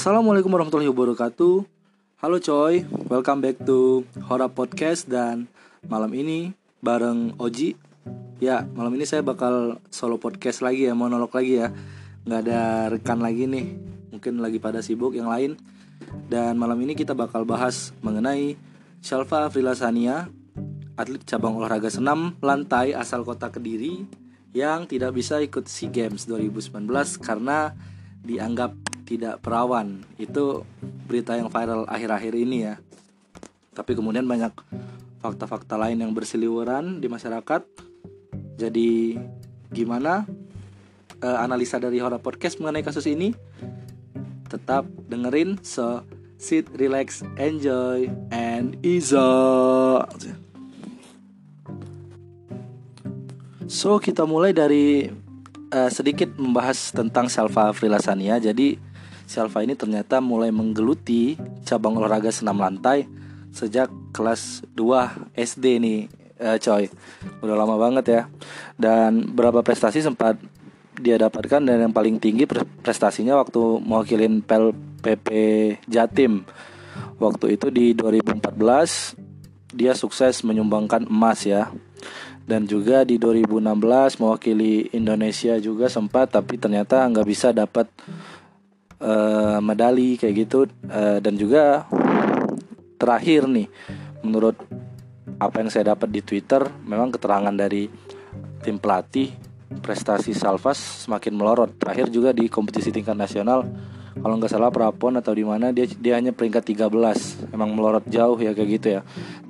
Assalamualaikum warahmatullahi wabarakatuh. Halo coy, welcome back to Hora Podcast Dan malam ini bareng Oji. Ya, malam ini saya bakal solo podcast lagi ya, monolog lagi ya. Nggak ada rekan lagi nih, mungkin lagi pada sibuk yang lain. Dan malam ini kita bakal bahas mengenai Shalfa Frilasania Atlet cabang olahraga senam lantai asal kota Kediri Yang tidak bisa ikut SEA Games 2019 karena dianggap tidak perawan. Itu berita yang viral akhir-akhir ini ya. Tapi kemudian banyak fakta-fakta lain yang berseliweran di masyarakat. Jadi gimana uh, analisa dari Hora Podcast mengenai kasus ini? Tetap dengerin so sit relax enjoy and iza so kita mulai dari uh, sedikit membahas tentang Salva Frilasania jadi Shalfa ini ternyata mulai menggeluti cabang olahraga senam lantai sejak kelas 2 SD nih eh, coy. Udah lama banget ya. Dan berapa prestasi sempat dia dapatkan dan yang paling tinggi prestasinya waktu mewakilin PEL PP Jatim. Waktu itu di 2014 dia sukses menyumbangkan emas ya dan juga di 2016 mewakili Indonesia juga sempat tapi ternyata nggak bisa dapat uh, medali kayak gitu. Uh, dan juga terakhir nih menurut apa yang saya dapat di Twitter memang keterangan dari tim pelatih prestasi Salvas semakin melorot. Terakhir juga di kompetisi tingkat nasional kalau nggak salah Prapon atau di mana dia dia hanya peringkat 13 emang melorot jauh ya kayak gitu ya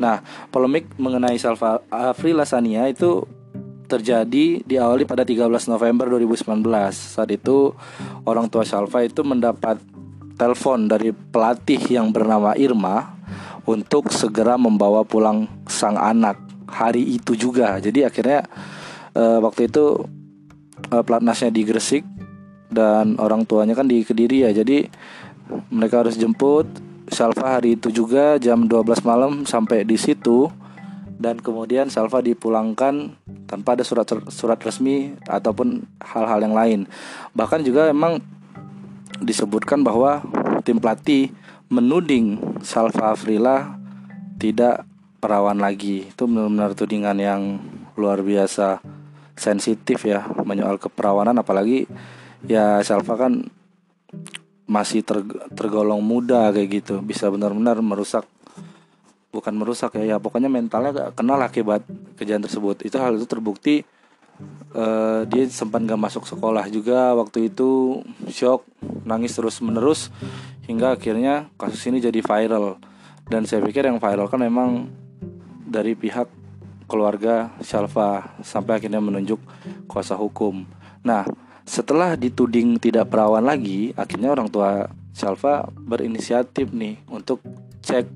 nah polemik mengenai Salva Afri Lasania itu terjadi diawali pada 13 November 2019. Saat itu orang tua Shalva itu mendapat telepon dari pelatih yang bernama Irma untuk segera membawa pulang sang anak hari itu juga. Jadi akhirnya uh, waktu itu uh, pelatnasnya di Gresik dan orang tuanya kan di Kediri ya. Jadi mereka harus jemput Salva hari itu juga jam 12 malam sampai di situ dan kemudian Salva dipulangkan tanpa ada surat surat resmi ataupun hal-hal yang lain. Bahkan juga memang disebutkan bahwa tim pelatih menuding Salva Afrila tidak perawan lagi. Itu benar-benar tudingan yang luar biasa sensitif ya menyoal keperawanan apalagi ya Salva kan masih tergolong muda kayak gitu. Bisa benar-benar merusak bukan merusak ya ya pokoknya mentalnya kenal akibat kejadian tersebut. Itu hal itu terbukti uh, dia sempat gak masuk sekolah juga waktu itu shock nangis terus menerus hingga akhirnya kasus ini jadi viral. Dan saya pikir yang viral kan memang dari pihak keluarga Shalfa sampai akhirnya menunjuk kuasa hukum. Nah setelah dituding tidak perawan lagi akhirnya orang tua Shalfa berinisiatif nih untuk cek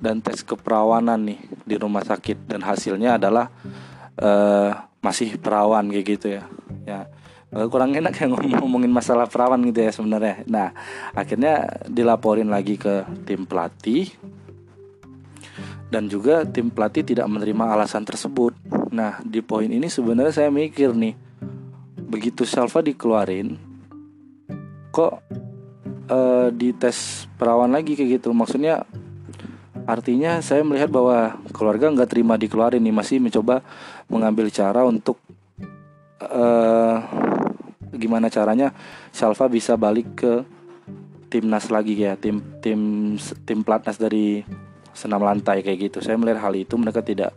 dan tes keperawanan nih di rumah sakit. Dan hasilnya adalah uh, masih perawan kayak gitu ya. Ya uh, kurang enak ya ngomongin masalah perawan gitu ya sebenarnya. Nah akhirnya dilaporin lagi ke tim pelatih. Dan juga tim pelatih tidak menerima alasan tersebut. Nah di poin ini sebenarnya saya mikir nih begitu Salva dikeluarin kok uh, dites perawan lagi kayak gitu. Maksudnya Artinya saya melihat bahwa keluarga nggak terima dikeluarin nih. Masih mencoba mengambil cara untuk uh, gimana caranya Salva bisa balik ke timnas lagi ya. Tim tim tim platnas dari senam lantai kayak gitu. Saya melihat hal itu mereka tidak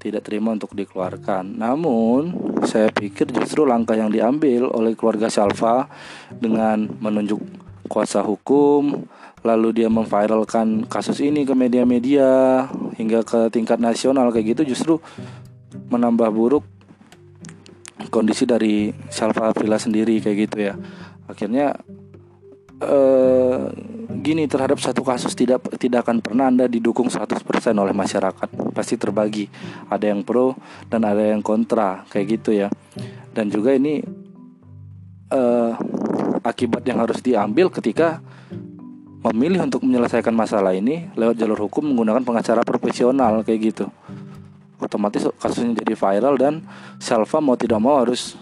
tidak terima untuk dikeluarkan. Namun saya pikir justru langkah yang diambil oleh keluarga Salva dengan menunjuk kuasa hukum lalu dia memviralkan kasus ini ke media-media hingga ke tingkat nasional kayak gitu justru menambah buruk kondisi dari Salva Villa sendiri kayak gitu ya akhirnya eh, gini terhadap satu kasus tidak tidak akan pernah anda didukung 100% oleh masyarakat. Pasti terbagi. Ada yang pro dan ada yang kontra kayak gitu ya. Dan juga ini eh, akibat yang harus diambil ketika memilih untuk menyelesaikan masalah ini lewat jalur hukum menggunakan pengacara profesional kayak gitu. Otomatis kasusnya jadi viral dan Salva mau tidak mau harus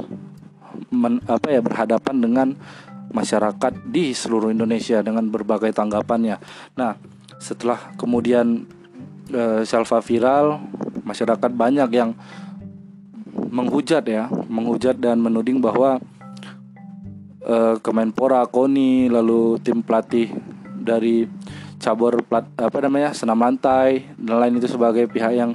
men, apa ya berhadapan dengan masyarakat di seluruh Indonesia dengan berbagai tanggapannya. Nah, setelah kemudian uh, Salva viral, masyarakat banyak yang menghujat ya, menghujat dan menuding bahwa uh, Kemenpora, KONI, lalu tim pelatih dari cabur plat apa namanya senam lantai dan lain itu sebagai pihak yang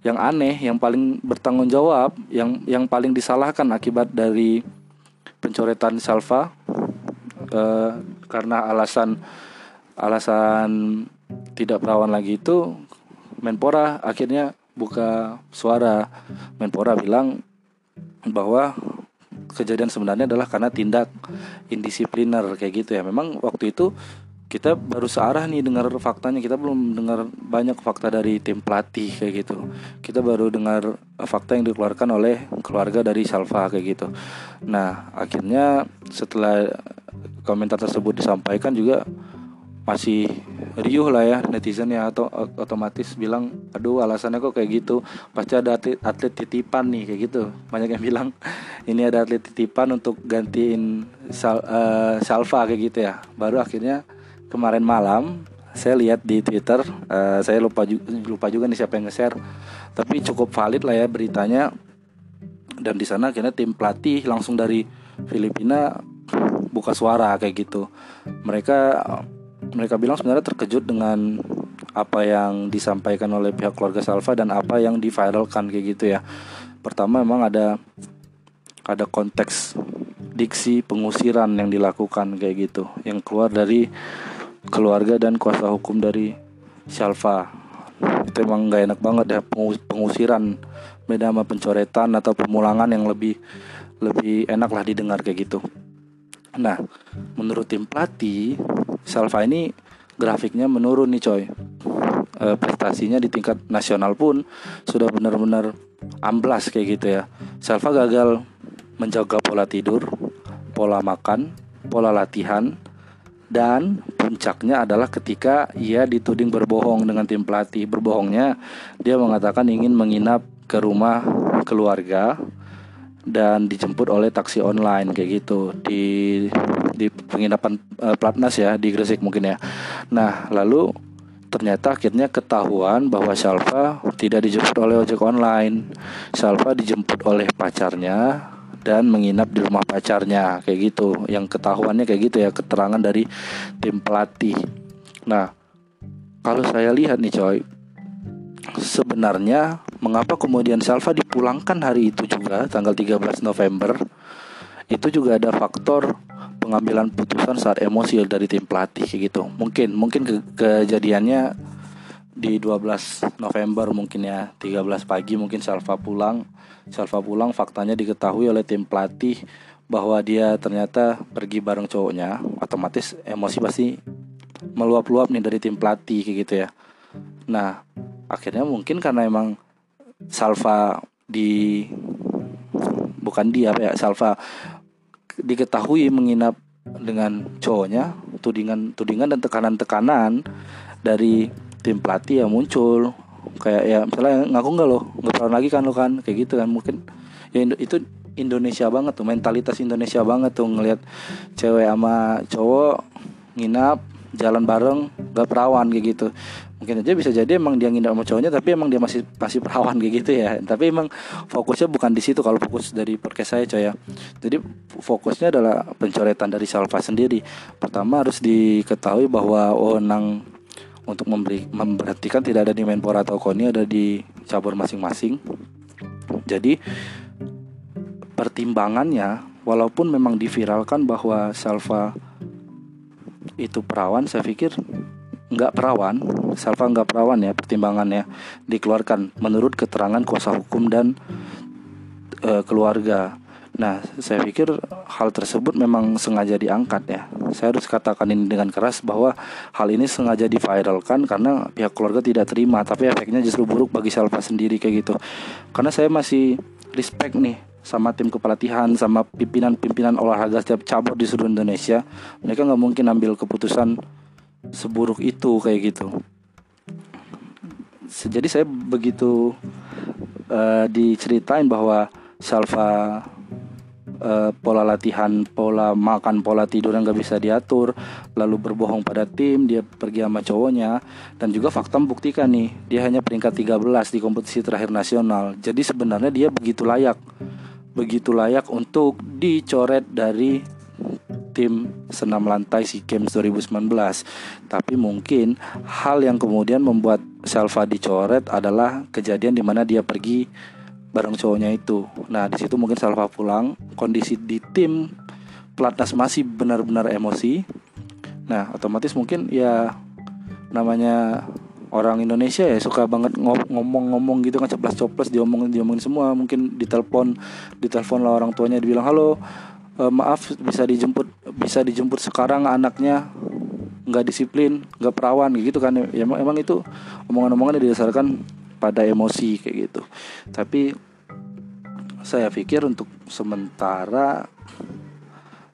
yang aneh, yang paling bertanggung jawab, yang yang paling disalahkan akibat dari pencoretan Salva uh, karena alasan alasan tidak perawan lagi itu Menpora akhirnya buka suara. Menpora bilang bahwa kejadian sebenarnya adalah karena tindak indisipliner kayak gitu ya. Memang waktu itu kita baru searah nih dengar faktanya. Kita belum dengar banyak fakta dari tim pelatih kayak gitu. Kita baru dengar fakta yang dikeluarkan oleh keluarga dari Salva kayak gitu. Nah akhirnya setelah komentar tersebut disampaikan juga masih riuh lah ya netizen ya atau otomatis bilang aduh alasannya kok kayak gitu? Pasti ada atlet, atlet titipan nih kayak gitu. Banyak yang bilang ini ada atlet titipan untuk gantiin sal, uh, Salva kayak gitu ya. Baru akhirnya kemarin malam saya lihat di Twitter, uh, saya lupa juga, lupa juga nih siapa yang nge-share, tapi cukup valid lah ya beritanya. Dan di sana akhirnya tim pelatih langsung dari Filipina buka suara kayak gitu. Mereka mereka bilang sebenarnya terkejut dengan apa yang disampaikan oleh pihak keluarga Salva dan apa yang diviralkan kayak gitu ya. Pertama memang ada ada konteks diksi pengusiran yang dilakukan kayak gitu yang keluar dari keluarga dan kuasa hukum dari Shalfa itu emang nggak enak banget ya pengusiran beda sama pencoretan atau pemulangan yang lebih lebih enak lah didengar kayak gitu. Nah menurut tim pelatih Salva ini grafiknya menurun nih coy. E, prestasinya di tingkat nasional pun sudah benar-benar amblas kayak gitu ya. Salva gagal menjaga pola tidur pola makan pola latihan dan puncaknya adalah ketika ia dituding berbohong dengan tim pelatih. Berbohongnya dia mengatakan ingin menginap ke rumah keluarga dan dijemput oleh taksi online kayak gitu di di penginapan uh, Platnas ya di Gresik mungkin ya. Nah, lalu ternyata akhirnya ketahuan bahwa Salva tidak dijemput oleh ojek online. Salva dijemput oleh pacarnya dan menginap di rumah pacarnya kayak gitu. Yang ketahuannya kayak gitu ya keterangan dari tim pelatih. Nah kalau saya lihat nih coy sebenarnya mengapa kemudian Salva dipulangkan hari itu juga tanggal 13 November itu juga ada faktor pengambilan putusan saat emosi dari tim pelatih kayak gitu. Mungkin mungkin ke kejadiannya di 12 November mungkin ya 13 pagi mungkin Salva pulang. Salva pulang faktanya diketahui oleh tim pelatih bahwa dia ternyata pergi bareng cowoknya. Otomatis emosi pasti meluap-luap nih dari tim pelatih kayak gitu ya. Nah akhirnya mungkin karena emang Salva di bukan dia ya Salva diketahui menginap dengan cowoknya tudingan tudingan dan tekanan-tekanan dari tim pelatih yang muncul. Kayak ya misalnya ngaku nggak lo? Nggak pernah lagi kan lo kan? Kayak gitu kan mungkin ya itu Indonesia banget tuh mentalitas Indonesia banget tuh ngelihat cewek sama cowok nginap jalan bareng gak perawan kayak gitu. Mungkin aja bisa jadi emang dia nginap sama cowoknya tapi emang dia masih masih perawan kayak gitu ya. Tapi emang fokusnya bukan di situ kalau fokus dari podcast saya coy ya. Jadi fokusnya adalah pencoretan dari Salva sendiri. Pertama harus diketahui bahwa oh nang untuk memberi memperhatikan tidak ada di Menpora atau KONI ada di cabur masing-masing. Jadi pertimbangannya walaupun memang diviralkan bahwa Salva itu perawan, saya pikir nggak perawan, Salva nggak perawan ya pertimbangannya dikeluarkan menurut keterangan kuasa hukum dan e, keluarga. Nah, saya pikir hal tersebut memang sengaja diangkat ya. Saya harus katakan ini dengan keras bahwa hal ini sengaja diviralkan karena pihak keluarga tidak terima, tapi efeknya justru buruk bagi Salva sendiri kayak gitu. Karena saya masih respect nih sama tim kepelatihan sama pimpinan-pimpinan olahraga setiap cabur di seluruh Indonesia. Mereka nggak mungkin ambil keputusan seburuk itu kayak gitu. Jadi saya begitu uh, diceritain bahwa Salva uh, pola latihan, pola makan, pola tidur yang gak bisa diatur, lalu berbohong pada tim, dia pergi sama cowoknya, dan juga fakta membuktikan nih, dia hanya peringkat 13 di kompetisi terakhir nasional. Jadi sebenarnya dia begitu layak, begitu layak untuk dicoret dari tim senam lantai SEA Games 2019. Tapi mungkin hal yang kemudian membuat Salva dicoret adalah kejadian di mana dia pergi bareng cowoknya itu. Nah, di situ mungkin Salva pulang, kondisi di tim pelatnas masih benar-benar emosi. Nah, otomatis mungkin ya namanya orang Indonesia ya suka banget ngomong-ngomong gitu kan ceplas-ceplas diomongin diomongin semua mungkin ditelepon ditelepon lah orang tuanya dibilang halo e, maaf bisa dijemput bisa dijemput sekarang anaknya nggak disiplin nggak perawan gitu kan ya emang, emang itu omongan-omongan didasarkan pada emosi kayak gitu. Tapi saya pikir untuk sementara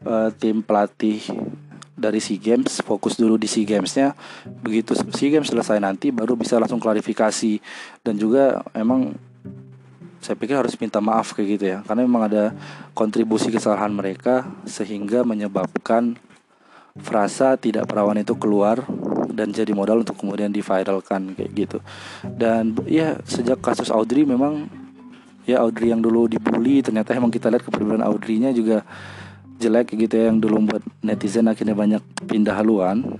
uh, tim pelatih dari SEA Games fokus dulu di SEA Gamesnya. Begitu SEA Games selesai nanti baru bisa langsung klarifikasi. Dan juga emang saya pikir harus minta maaf kayak gitu ya. Karena memang ada kontribusi kesalahan mereka sehingga menyebabkan frasa tidak perawan itu keluar dan jadi modal untuk kemudian diviralkan kayak gitu. Dan ya sejak kasus Audrey memang ya Audrey yang dulu dibully ternyata emang kita lihat kepribadian Audrey-nya juga jelek gitu ya yang dulu membuat netizen akhirnya banyak pindah haluan.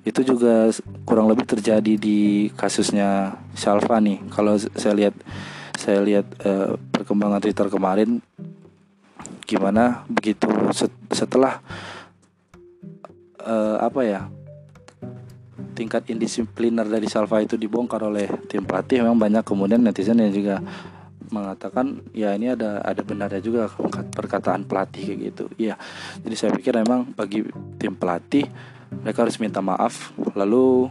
Itu juga kurang lebih terjadi di kasusnya Shalva nih. Kalau saya lihat saya lihat uh, perkembangan Twitter kemarin gimana begitu setelah uh, apa ya tingkat indisipliner dari Salva itu dibongkar oleh tim pelatih memang banyak kemudian netizen yang juga mengatakan ya ini ada ada benarnya juga perkataan pelatih kayak gitu. Iya. Jadi saya pikir memang bagi tim pelatih mereka harus minta maaf. Lalu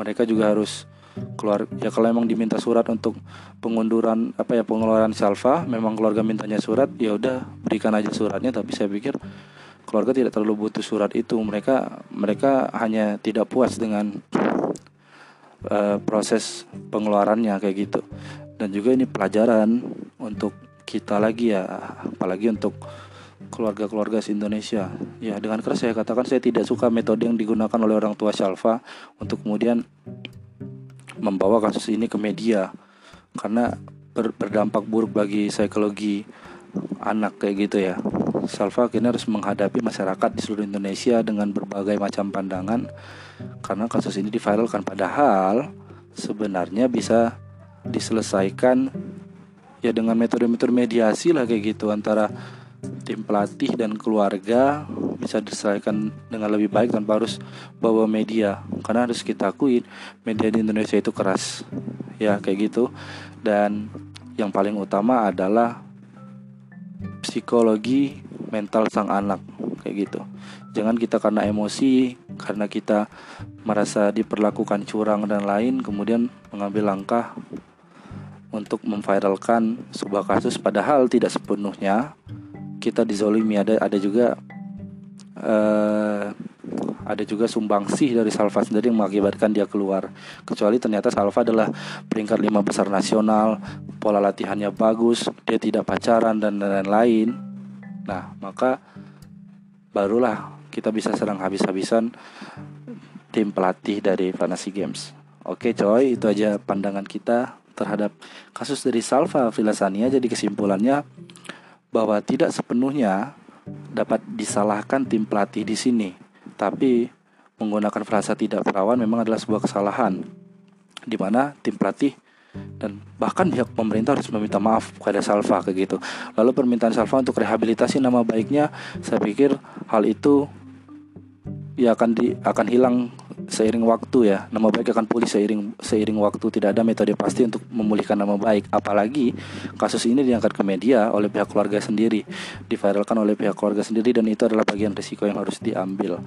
mereka juga harus keluar ya kalau memang diminta surat untuk pengunduran apa ya pengeluaran salva memang keluarga mintanya surat ya udah berikan aja suratnya. Tapi saya pikir keluarga tidak terlalu butuh surat itu. Mereka mereka hanya tidak puas dengan uh, proses pengeluarannya kayak gitu. Dan juga ini pelajaran untuk kita lagi ya apalagi untuk keluarga-keluarga di Indonesia ya dengan keras saya katakan saya tidak suka metode yang digunakan oleh orang tua Shalfa untuk kemudian membawa kasus ini ke media karena ber berdampak buruk bagi psikologi anak kayak gitu ya Salva akhirnya harus menghadapi masyarakat di seluruh Indonesia dengan berbagai macam pandangan karena kasus ini diviralkan. Padahal sebenarnya bisa diselesaikan ya dengan metode-metode mediasi lah kayak gitu antara tim pelatih dan keluarga bisa diselesaikan dengan lebih baik tanpa harus bawa media. Karena harus kita akui media di Indonesia itu keras ya kayak gitu. Dan yang paling utama adalah psikologi mental sang anak kayak gitu. Jangan kita karena emosi karena kita merasa diperlakukan curang dan lain kemudian mengambil langkah untuk memviralkan sebuah kasus. Padahal tidak sepenuhnya kita dizolimi. Ada ada juga uh, ada juga sumbangsih dari Salva sendiri yang mengakibatkan dia keluar. Kecuali ternyata Salva adalah peringkat lima besar nasional pola latihannya bagus dia tidak pacaran dan lain-lain Nah, maka barulah kita bisa serang habis-habisan tim pelatih dari Fantasy Games. Oke coy, itu aja pandangan kita terhadap kasus dari Salva Vilasania. Jadi kesimpulannya bahwa tidak sepenuhnya dapat disalahkan tim pelatih di sini. Tapi menggunakan frasa tidak perawan memang adalah sebuah kesalahan di mana tim pelatih dan bahkan pihak pemerintah harus meminta maaf kepada Salva kayak gitu. Lalu permintaan Salva untuk rehabilitasi nama baiknya, saya pikir hal itu ya akan di akan hilang seiring waktu ya. Nama baik akan pulih seiring seiring waktu. Tidak ada metode pasti untuk memulihkan nama baik. Apalagi kasus ini diangkat ke media oleh pihak keluarga sendiri, diviralkan oleh pihak keluarga sendiri dan itu adalah bagian risiko yang harus diambil.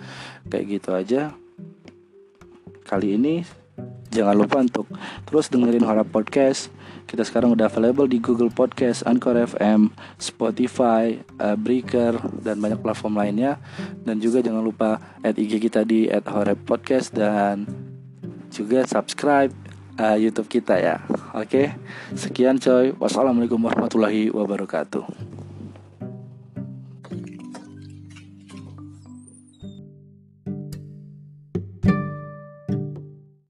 Kayak gitu aja. Kali ini Jangan lupa untuk terus dengerin Horror Podcast. Kita sekarang udah available di Google Podcast, Anchor FM, Spotify, uh, Breaker, dan banyak platform lainnya. Dan juga jangan lupa add IG kita di @horror podcast dan juga subscribe uh, YouTube kita ya. Oke, sekian coy. Wassalamualaikum warahmatullahi wabarakatuh.